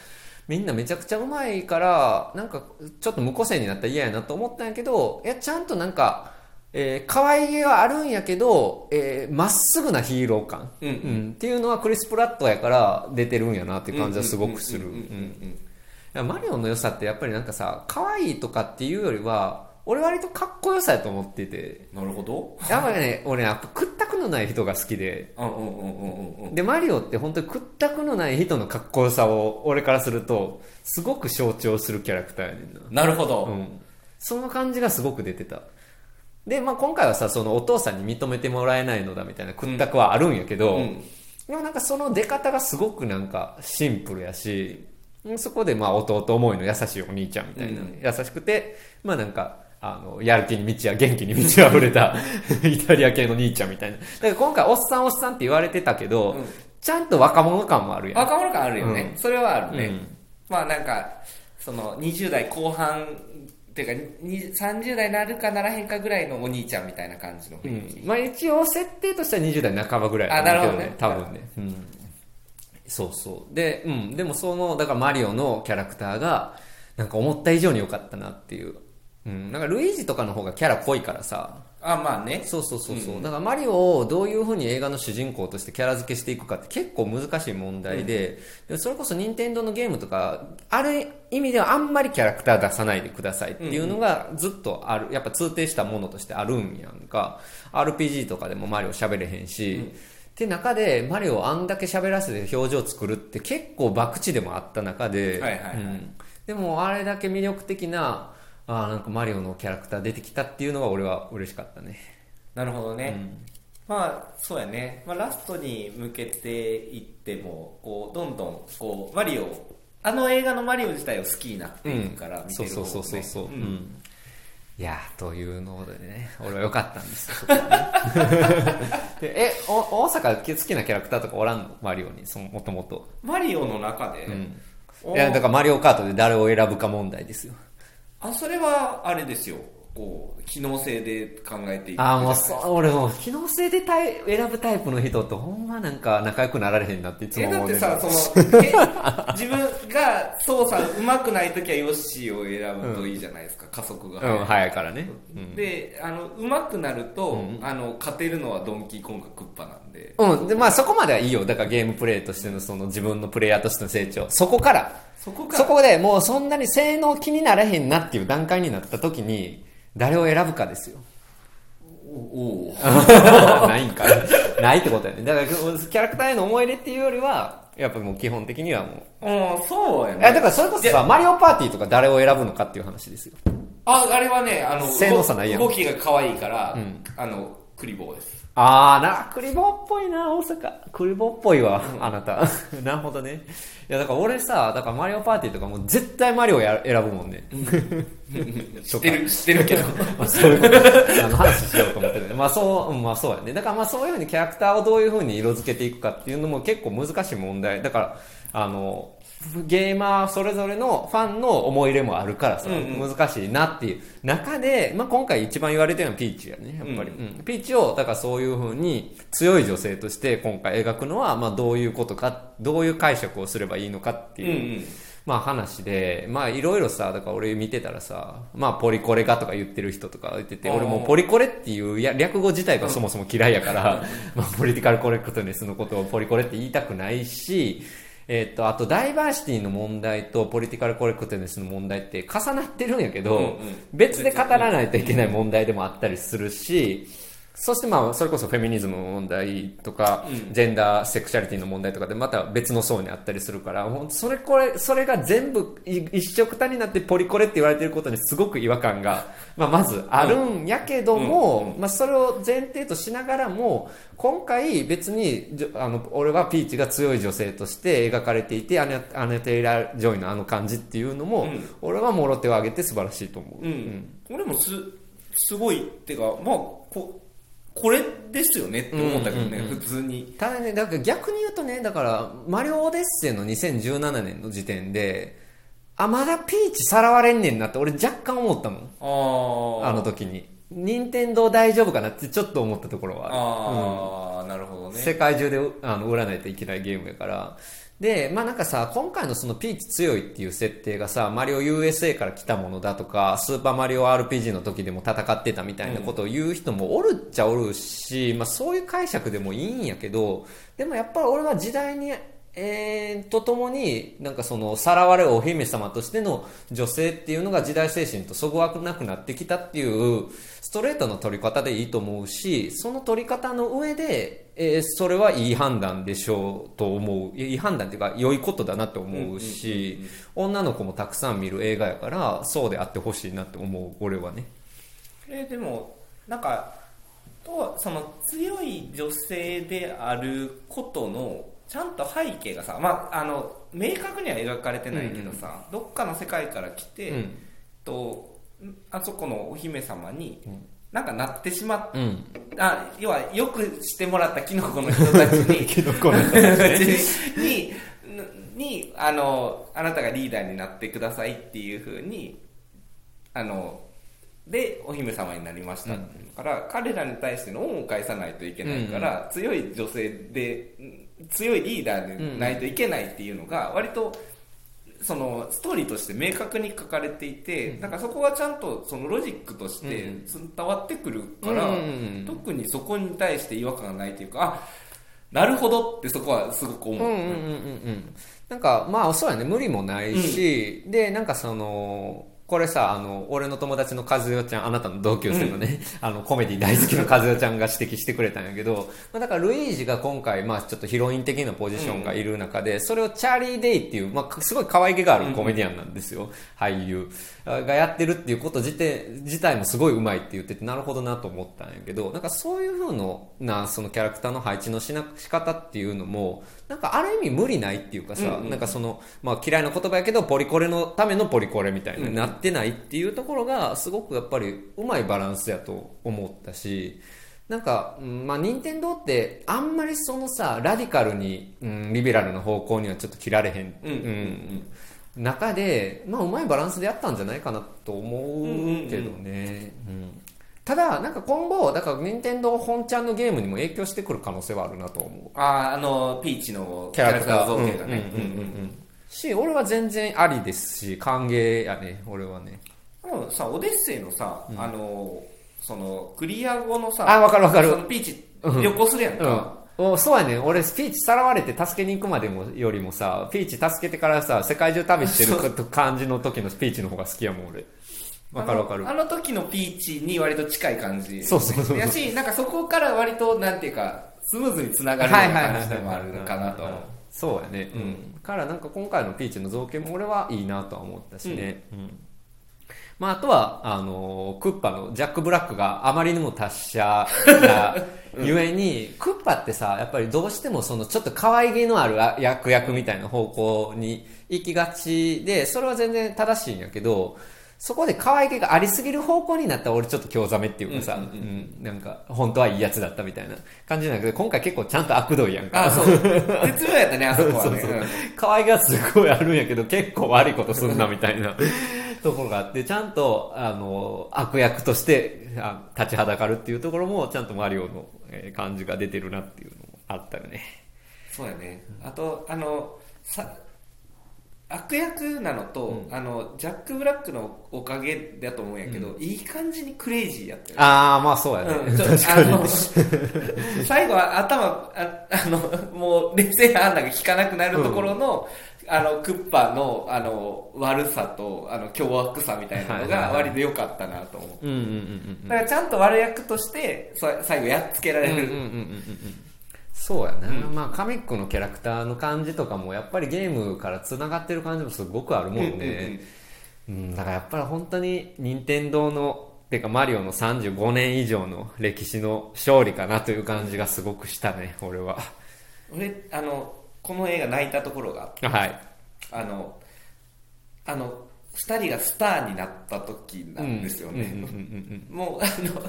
みんなめちゃくちゃうまいから、なんか、ちょっと無個性になったら嫌やなと思ったんやけど、いや、ちゃんとなんか、えー、可愛げはあるんやけど、えー、まっすぐなヒーロー感、うんうん。っていうのはクリス・プラットやから出てるんやなっていう感じはすごくする。うんマリオの良さってやっぱりなんかさ可愛いとかっていうよりは俺割とかっこよさやと思っていて。なるほど。やっぱりね俺やっぱ屈託のない人が好きで。うんうんうんうんうんうん。でマリオって本当に屈託のない人のかっこよさを俺からするとすごく象徴するキャラクターやねんな。なるほど、うん、その感じがすごく出てた。で、まあ、今回はさそのお父さんに認めてもらえないのだみたいな屈託はあるんやけど、うん。でもなんかその出方がすごくなんかシンプルやしうんそこでまあ弟思いの優しいお兄ちゃんみたいな、うん。優しくてまあなんかあのやる気に満ちや元気に満ち溢れた <laughs> イタリア系の兄ちゃんみたいな。だから今回おっさんおっさんって言われてたけど、うん。ちゃんと若者感もあるやん。若者感あるよね、うそれはあるね、うん。まあなんかその20代後半っていうかに30代なるかならへんかぐらいのお兄ちゃんみたいな感じの雰囲気、まあ一応設定としては20代半ばぐらいあなるほどね。多分ね、うん、そうそう。で,、うん、でもそのだからマリオのキャラクターがなんか思った以上に良かったなっていう、うん、なんかルイージとかの方がキャラ濃いからさ。あまあね。そうそうそうそう、だからマリオをどういうふうに映画の主人公としてキャラ付けしていくかって結構難しい問題で,、でそれこそ任天堂のゲームとかある意味ではあんまりキャラクター出さないでくださいっていうのがずっとあるやっぱ通底したものとしてあるんやんか。RPG とかでもマリオ喋れへんし、って中でマリオをあんだけ喋らせて表情作るって結構博打でもあった中で、はいはいはい。うん。でもあれだけ魅力的なあーなんかマリオのキャラクター出てきたっていうのが俺は嬉しかったね。なるほどね、まあそうやね、まあ、ラストに向けていってもこうどんどんこうマリオあの映画のマリオ自体を好きになっていくから、見てそうる方もね。そうそうそうそう、う。うん。んいやーというのでね俺は良かったんです。ね <laughs> でえお大阪好きなキャラクターとかおらんの？マリオにそのもともと。マリオの中で、おいやだからマリオカートで誰を選ぶか問題ですよあそれはあれですよ。こう機能性で考えていく。ああもうそう俺もう機能性でタイ選ぶタイプの人とほんまなんか仲良くなられへんなっていつも思うねんってさその <laughs> え自分が操作上手くない時はヨッシーを選ぶといいじゃないですか、加速がうん早い。からね、うん。であの上手くなると、あの勝てるのはドンキーコングかクッパなんで。うん、でまあそこまではいいよ。だからゲームプレイとしてのその自分のプレイヤーとしての成長。そこからそこそこでもうそんなに性能気にならへんなっていう段階になった時に誰を選ぶかですよ。おお <laughs> ないんかないってことやね。だからキャラクターへの思い入れっていうよりはやっぱもう基本的にはもう。うんそうやね。えだからそれこそさマリオパーティーとか誰を選ぶのかっていう話ですよ。ああれはねあの性能差ないやん。動きが可愛いから、あのクリボーですあーなクリボーっぽいな大阪。クリボーっぽいわ、あなた。<laughs> なるほどね。いやだから俺さだからマリオパーティーとかもう絶対マリオや選ぶもんね、<laughs> 知ってる知ってるけど。<laughs> まあ、そういうことあの話しようと思ってるまあそう、うんまあそうやね。だからまあそういうふうにキャラクターをどういうふうに色付けていくかっていうのも結構難しい問題。だから、あの、ゲーマーそれぞれのファンの思い入れもあるからさ、難しいなっていう。中で、まあ今回一番言われてるのはピーチやね、やっぱり。うん。ピーチを、だからそういうふうに強い女性として今回描くのは、まあどういうことか、どういう解釈をすればいいのかっていう。うんうん。まあ話で、まあいろいろさ、だから俺見てたらさ、まあポリコレがとか言ってる人とか言ってて、俺もうポリコレっていうや略語自体がそもそも嫌いやから、<laughs> まあポリティカルコレクトネスのことをポリコレって言いたくないし、えっと、あとダイバーシティの問題とポリティカルコレクトネスの問題って重なってるんやけど、うんうん。別で語らないといけない問題でもあったりするし、そしてまあ、それこそフェミニズムの問題とか、ジェンダー、セクシャリティの問題とかでまた別の層にあったりするから、それこれ、それが全部い一緒くたになってポリコレって言われてることにすごく違和感が、<laughs> まあまずあるんやけども、まあそれを前提としながらも、今回別に、あの、俺はピーチが強い女性として描かれていて、アニャアニャテイラー・ジョイのあの感じっていうのも、うん。俺はもろ手を挙げて素晴らしいと思う。うん、俺もすすごいってかまあここれですよねって思ったけどね、普通にただね、だから逆に言うとね、だから、マリオオデッセイの2017年の時点で、あ、まだピーチさらわれんねんなって俺若干思ったもん。ああの時に。任天堂大丈夫かなってちょっと思ったところはある。ああ、なるほどね世界中であの売らないといけないゲームやから。で、まあなんかさ、今回のそのピーチ強いっていう設定がさ、マリオ USA から来たものだとか、スーパーマリオ RPG の時でも戦ってたみたいなことを言う人もおるっちゃおるし、まあそういう解釈でもいいんやけど、でもやっぱり俺は時代に、えー、とともに、なんかその、さらわれお姫様としての女性っていうのが時代精神とそぐわくなくなってきたっていう、ストレートの取り方でいいと思うし、その取り方の上で、えーそれはいい判断でしょうと思う。いい判断っていうか、良いことだなって思うし、女の子もたくさん見る映画やから、そうであってほしいなって思う、俺はね。えでもなんかとその強い女性であることのちゃんと背景がさ、まあ、あの明確には描かれてないけどさ、どっかの世界から来て、うんとあそこのお姫様に、なんかなってしまっうん。あ要はよくしてもらったキノコの人たちに <laughs> キノコの人たち。<laughs> にににあのあなたがリーダーになってくださいっていうふうにあのでお姫様になりました。っていうから、彼らに対しての恩を返さないといけないから、強い女性でうん強いリーダーでないといけないっていうのが割とそのストーリーとして明確に書かれていて、なんかそこはちゃんとそのロジックとして伝わってくるから、うん特にそこに対して違和感がないというかあなるほどってそこはすごく思う、うんうんうんうんうん。なんかまあそうやね。無理もないし、でなんかそのこれさあの俺の友達の和代ちゃんあなたの同級生のね、あのコメディ大好きな和代ちゃんが指摘してくれたんやけど、まあ、だからルイージが今回、まあ、ちょっとヒロイン的なポジションがいる中で、それをチャーリー・デイっていう、まあ、すごい可愛げがあるコメディアンなんですよ、俳優。がやってるっていうこと自体自体もすごいうまいって言っててなるほどなと思ったんやけどなんかそういう風のなそのキャラクターの配置のしな仕方っていうのもなんかある意味無理ないっていうかさ、なんかその、まあ、嫌いな言葉やけどポリコレのためのポリコレみたいになってないっていうところがすごくやっぱりうまいバランスやと思ったしなんか、うんまあ、任天堂ってあんまりそのさラディカルに、うん、リベラルな方向にはちょっと切られへん、うん。うん。中で、まあ、うまいバランスでやったんじゃないかなと思うけどね、うんただなんか今後だから任天堂本ちゃんのゲームにも影響してくる可能性はあるなと思う。あああのピーチのキャラクター。造形がねうんうんうんうん。し俺は全然ありですし歓迎やね俺はね。でもさオデッセイのさ、あのそのクリア後のさあわかるわかる。そのピーチ旅行するやんうんそうやね俺ピーチさらわれて助けに行くまでもよりもさピーチ助けてからさ世界中旅してる感じの時のピーチの方が好きやもん俺わかるわかる。あの時のピーチに割と近い感じ。そうそうそうやしなんかそこから割となんていうかスムーズにつながるような感じでもあるかなと。は思うそうやね。うん、からなんか今回のピーチの造形も俺はいいなとは思ったしね、うん。まあ、あとはあのクッパのジャック・ブラックがあまりにも達者なゆえに、<laughs> クッパってさやっぱりどうしてもそのちょっと可愛げのあるあ役役みたいな方向に行きがちでそれは全然正しいんやけどそこで可愛げがありすぎる方向になったら俺ちょっと興ざめっていうかさ、うんなんか本当はいいやつだったみたいな感じなんだけど今回結構ちゃんと悪どいやんか。あそう絶妙やったね <laughs> あそこはね。そうそう。うん可愛げがすごいあるんやけど結構悪いことすんなみたいな。<laughs> ところがあってちゃんとあの悪役としてあ立ちはだかるっていうところもちゃんとマリオのえー感じが出てるなっていうのもあったよね。そうやね。あとあのさ悪役なのと、あのジャック・ブラックのおかげだと思うんやけど、いい感じにクレイジーやったよねああまあそうやね、うん、<laughs> 最後は頭ああのもう冷静な判断が効かなくなるところの、あのクッパのあの悪さとあの凶悪さみたいなのが割と良かったなと思う、うんうんうんうん。だからちゃんと悪役としてさ最後やっつけられる、うんうんうんうん。まあカミックのキャラクターの感じとかもやっぱりゲームからつながってる感じもすごくあるもんね、うんだからやっぱり本当に任天堂のてかマリオの35年以上の歴史の勝利かなという感じがすごくしたね俺は。俺あのこの映画泣いたところがあって。はい。あのあの2人がスターになった時なんですよね、うんうんうんうんもうあの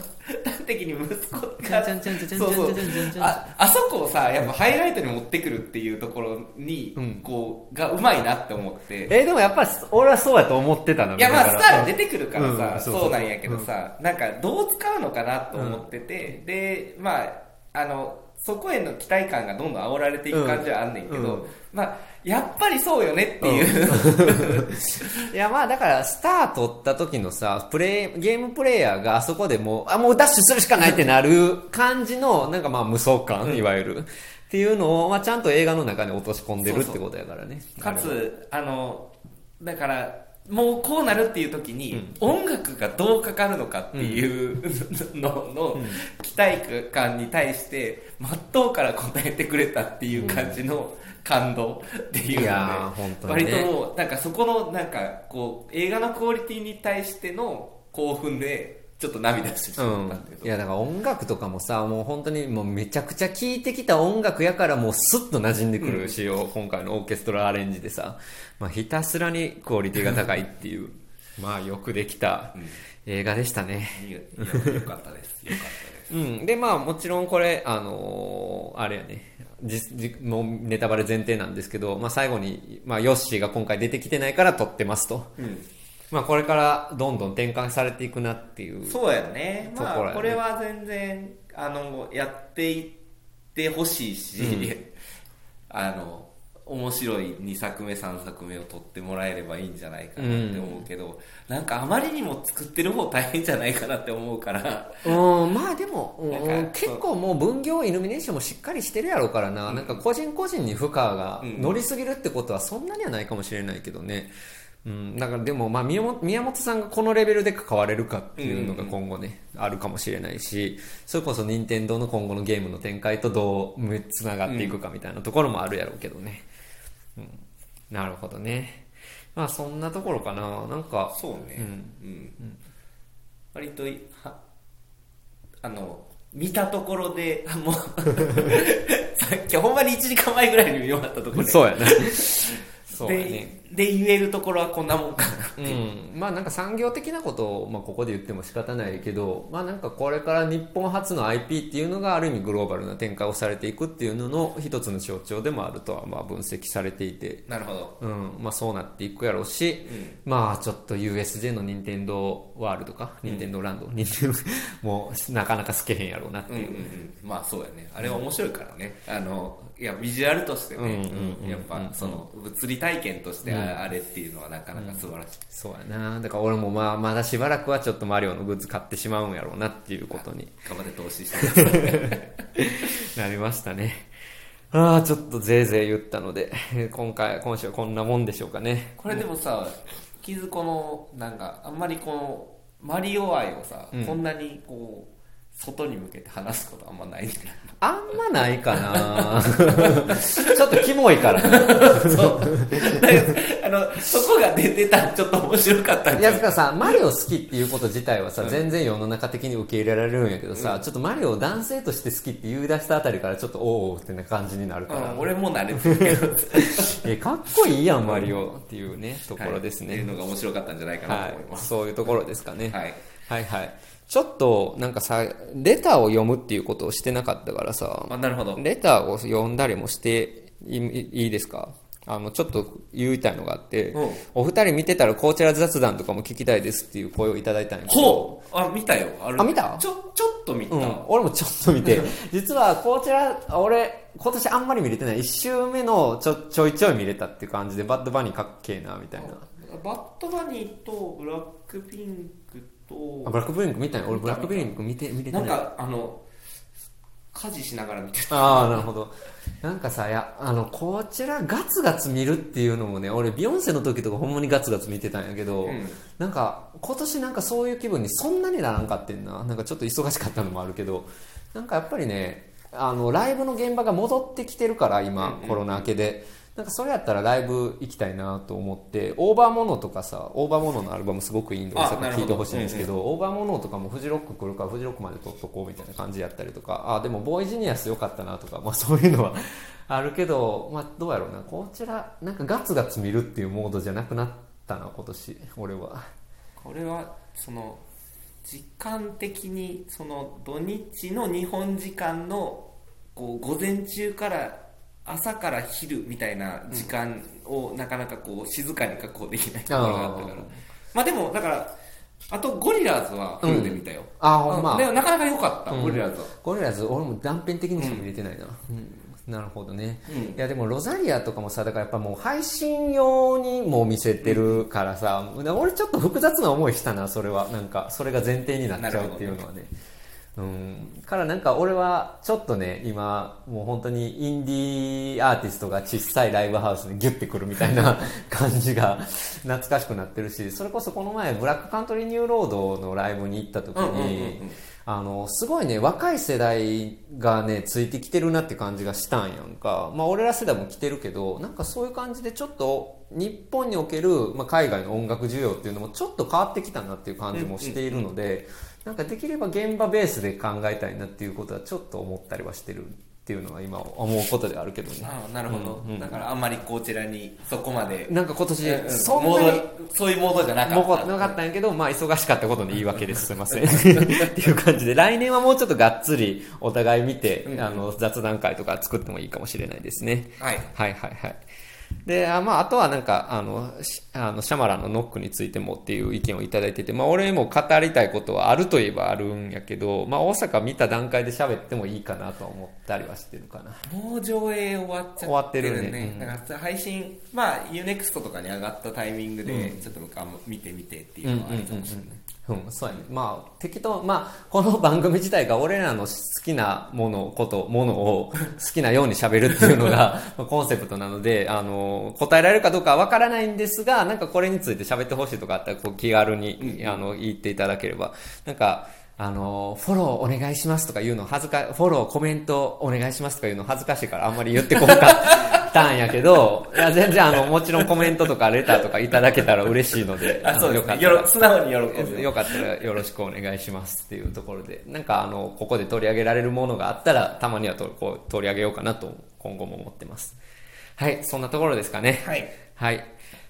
端的に息子がそうそうああそこをさやっぱハイライトに持ってくるっていうところに、うんこうがうまいなって思ってえーでもやっぱり俺はそうやと思ってたないやまあスター出てくるからさ、うんそうなんやけどさ、なんかどう使うのかなと思ってて、でまああのそこへの期待感がどんどん煽られていく感じはあんねんけど、うんまあやっぱりそうよねっていう、<laughs> いやまあだからスター取った時のさプレイゲームプレイヤーがあそこでもうあもうダッシュするしかないってなる感じのなんかまあ無双感、いわゆる。っていうのを、まあ、ちゃんと映画の中に落とし込んでるってことやからね。かつあのだからもうこうなるっていう時に、音楽がどうかかるのかっていうのの期待感に対して真っ当から答えてくれたっていう感じの感動っていうので、割ともうなんかそこのなんかこう映画のクオリティに対しての興奮でちょっと涙してしうんまったん。だけど、いやだから音楽とかもさもう本当にもうめちゃくちゃ聴いてきた音楽やからもうスッと馴染んでくるしよ、今回のオーケストラアレンジでさ、まあ、ひたすらにクオリティが高いっていう。<laughs> まあよくできた映画でしたね、いやいやよかったです。よかったです。うん、でまあもちろんこれあのーあれやね。じじもうネタバレ前提なんですけど、まあ、最後に、まあ、ヨッシーが今回出てきてないから撮ってますと。うんまあ、これからどんどん転換されていくなっていう。そうやね。まあこれは全然あのやっていってほしいし、<laughs> あの面白い2作目3作目を撮ってもらえればいいんじゃないかなって思うけど、なんかあまりにも作ってる方大変じゃないかなって思うから。うん、まあでも、うん結構もう分業イルミネーションもしっかりしてるやろうからな、なんか個人個人に負荷が乗りすぎるってことはそんなにはないかもしれないけどね。うん、だからでも、まあ宮本、宮本さんがこのレベルで関われるかっていうのが今後ね、あるかもしれないし、それこそ任天堂の今後のゲームの展開とどうつながっていくかみたいなところもあるやろうけどね。うん、なるほどね。まあそんなところかな。なんか、そうね、うん割といはあの見たところでもう <laughs> さっきほんまに1時間前ぐらいに見終わったところでそうやね。そうやね。でで言えるところはこんなもんかなうん、まあなんか産業的なことを、まあ、ここで言っても仕方ないけど、まあなんかこれから日本初の IP っていうのがある意味グローバルな展開をされていくっていうのの一つの象徴でもあるとはまあ分析されていて、なるほど。うん、まあそうなっていくやろうし、まあちょっと USJ の任天堂ワールドか、任天堂ランド、任天堂もうなかなか透けへんやろうなっていう。うんうんうん。まあそうやね。あれは面白いからね、あのいやビジュアルとしてね、うんうんうんうん。やっぱその物理体験としてああれっていうのはなかなか素晴らしい、そうやな。だから俺もまあまだしばらくはちょっとマリオのグッズ買ってしまうんやろうなっていうことに。頑張って投資して <laughs> なりましたね。ああ、ちょっとぜいぜい言ったので、えー今回、今週はこんなもんでしょうかね。これでもさ気づこのなんかあんまりこのマリオ愛をさ、こんなにこう外に向けて話すことあんまないんあんまないかな <laughs> ちょっとキモいから。そう。あの、そこが出てたらちょっと面白かったんいや、だからさ、マリオ好きっていうこと自体はさ、全然世の中的に受け入れられるんやけどさ、ちょっとマリオを男性として好きって言い出したあたりからちょっとおおってな感じになるから、うん、俺も慣れてるけど、<laughs> えかっこいいやん、マリオっていうね、ところですね。はいっていうのが面白かったんじゃないかなはいと思い。ます。そういうところですかね。はい。はいはい。ちょっと、なんかさ、レターを読むっていうことをしてなかったからさ、あ、なるほど。レターを読んだりもしていいですか？あの、ちょっと言いたいのがあってう。ん、お二人見てたらこちら雑談とかも聞きたいですっていう声をいただいたんやけど、ほう。あ、見たよ。あれあ見た？ちょ、ちょっと見た。うん、俺もちょっと見て、<laughs> 実はこちら、俺、今年あんまり見れてない、一周目のちょちょいちょい見れたっていう感じで、バッドバニーかっけえな、みたいな。バッドバニーとブラックピンクあと、ブラックブリンク見たんや俺ブラックブリンク見て、見れてな。ないんか、あの、家事しながら見てた。ああ、なるほど。なんかさ、いや、あの、こちらガツガツ見るっていうのもね、俺ビヨンセの時とかほんまにガツガツ見てたんやけど、うんなんか、今年なんかそういう気分にそんなにならんかってんな。なんかちょっと忙しかったのもあるけど、なんかやっぱりね、あの、ライブの現場が戻ってきてるから、今、コロナ明けで。なんかそれやったらライブ行きたいなと思って、オーバーモノとかさ、オーバーモノのアルバムすごくいいんで、大阪聴いてほしいんですけど、オーバーモノとかもフジロック来るからフジロックまで撮っとこうみたいな感じやったりとか、あ、でもボーイジニアス良かったなとか、まあそういうのは <laughs> あるけど、まあどうやろうな、こちら、なんかガツガツ見るっていうモードじゃなくなったな、今年、俺は。これはその時間的にその土日の日本時間のこう午前中から朝から昼みたいな時間をなかなかこう静かに確保できないところがあったから。まあでもだからあとゴリラーズはフルで見たよ、あ、ほん。まで。もなかなか良かった、うん。ゴリラーズは。ゴリラズ、俺も断片的にしか見れてないな。うん。なるほどね、うん。いやでもロザリアとかもさだからやっぱもう配信用にも見せてるからさ、俺ちょっと複雑な思いしたなそれは。なんかそれが前提になっちゃうっていうのはねうんからなんか俺はちょっとね今もう本当にインディーアーティストが小さいライブハウスにギュッてくるみたいな <laughs> 感じが懐かしくなってるしそれこそこの前 Black Country, New Road のライブに行った時に、あの、すごいね、若い世代がね、ついてきてるなって感じがしたんやんか。まあ、俺ら世代も来てるけど、なんかそういう感じでちょっと、日本における、まあ、海外の音楽受容っていうのもちょっと変わってきたなっていう感じもしているので、なんかできれば現場ベースで考えたいなっていうことはちょっと思ったりはしてるっていうのは今思うことではあるけどねああなるほど、だからあんまりこちらにそこまでなんか今年うんそんなにそういうモードじゃなかもったうなかったんやけど、まあ忙しかったことの言い訳です。すいません。<laughs> っていう感じで、来年はもうちょっとがっつりお互い見て、あの、雑談会とか作ってもいいかもしれないですね。はいはいはいはい。で、あまあ、あとはなんか、あの、しあのシャマランのノックについてもっていう意見をいただいてて、まあ、俺も語りたいことはあるといえばあるんやけど、まあ、大阪見た段階で喋ってもいいかなとは思ったりはしてるかな。もう上映終わっちゃってるね。終わってるね。うんだから配信まあ UNEXT とかに上がったタイミングでちょっと僕は見てみてっていうのはあるかもしれない、うん、そうやね。まあ、適当、まあ、この番組自体が俺らの好きなもの、こと、ものを <laughs> 好きなように喋るっていうのがまあコンセプトなので、あの、答えられるかどうかはわからないんですが、なんかこれについて喋ってほしいとかあったら、こう気軽に、あの、言っていただければ、なんか、あの、フォローお願いしますとか言うの恥ずか、フォロー、コメントお願いしますとか言うの恥ずかしいからあんまり言ってこなか <laughs> ったんやけど、いや、全然あの、もちろんコメントとかレターとかいただけたら嬉しいので、あそうですよかった素直に喜ぶよかったらよろしくお願いしますっていうところで、なんかあの、ここで取り上げられるものがあったら、たまにはとこう取り上げようかなと今後も思ってます。はい、そんなところですかね。はいはい。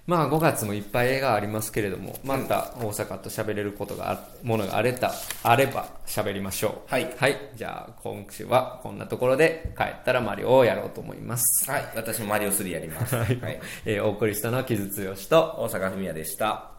まあ5月もいっぱい映画ありますけれども、また大阪と喋れることがあ、ものがあれた、あれば喋りましょう。はい。はい。じゃあ今週はこんなところで帰ったらマリオをやろうと思います。はい。私もマリオ3やります、はい、えーお送りしたのは木津剛と、大阪文也でした